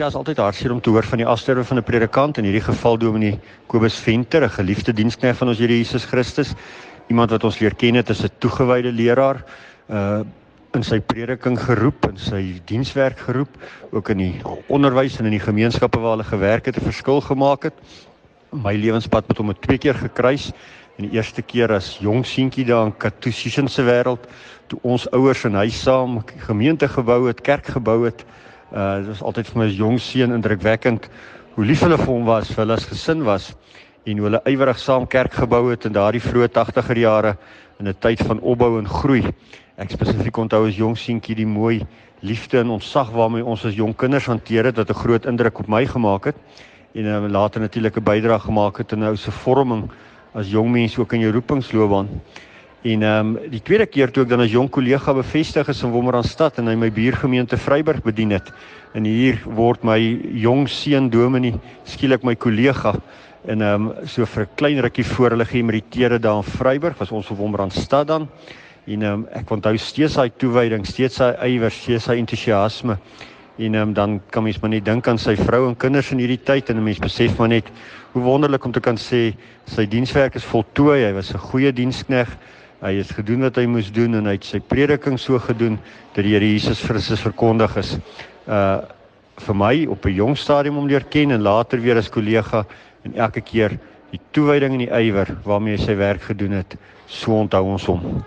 Ja, is altyd hartseer om te hoor van die afsterwe van 'n predikant in hierdie geval Dominee Kobus Venter, 'n geliefde diensknegt van ons Here Jesus Christus, iemand wat ons leer ken het as 'n toegewyde leraar, uh in sy prediking geroep en sy dienswerk geroep, ook in die onderwys en in die gemeenskappe waar hulle gewerk het, 'n verskil gemaak het. My lewenspad met hom het twee keer gekruis. In die eerste keer as jong seentjie daar in Katusisin se wêreld, toe ons ouers en hy saam gemeente gebou het, kerk gebou het. Uh dit was altyd vir my as jong seun indrukwekkend hoe lief hulle vir hom was, vir hulle as gesin was en hoe hulle ywerig saam kerk gebou het in daardie vroeë 80er jare in 'n tyd van opbou en groei. Ek spesifiek onthou as jong seentjie die mooi liefde en ontzag waarmee ons as jong kinders hanteer het wat 'n groot indruk op my gemaak het en uh, later natuurlik 'n bydrae gemaak het in nou se vorming as jong mens ook in jou roepingsloopbaan. En ehm um, die tweede keer toe ek dan as jong kollega bevestig is in Wommerandstad en hy my buurgemeente Vryburg bedien het. En hier word my jong seun Dominie skielik my kollega en ehm um, so vir 'n klein rukkie voor hulle geëmeriteerde daar in Vryburg was ons op Wommerandstad dan. En ehm um, ek onthou steeds hy toewyding, steeds sy ywer, steeds sy entoesiasme. En um, dan kan mens maar net dink aan sy vrou en kinders in hierdie tyd en 'n mens besef maar net hoe wonderlik om te kan sê sy dienswerk is voltooi. Hy was 'n goeie diensknegt Hy het gedoen wat hy moes doen en hy het sy prediking so gedoen dat die Here Jesus Christus verkondig is. Uh vir my op 'n jong stadium om leer ken en later weer as kollega en elke keer die toewyding en die ywer waarmee hy sy werk gedoen het, so onthou ons hom.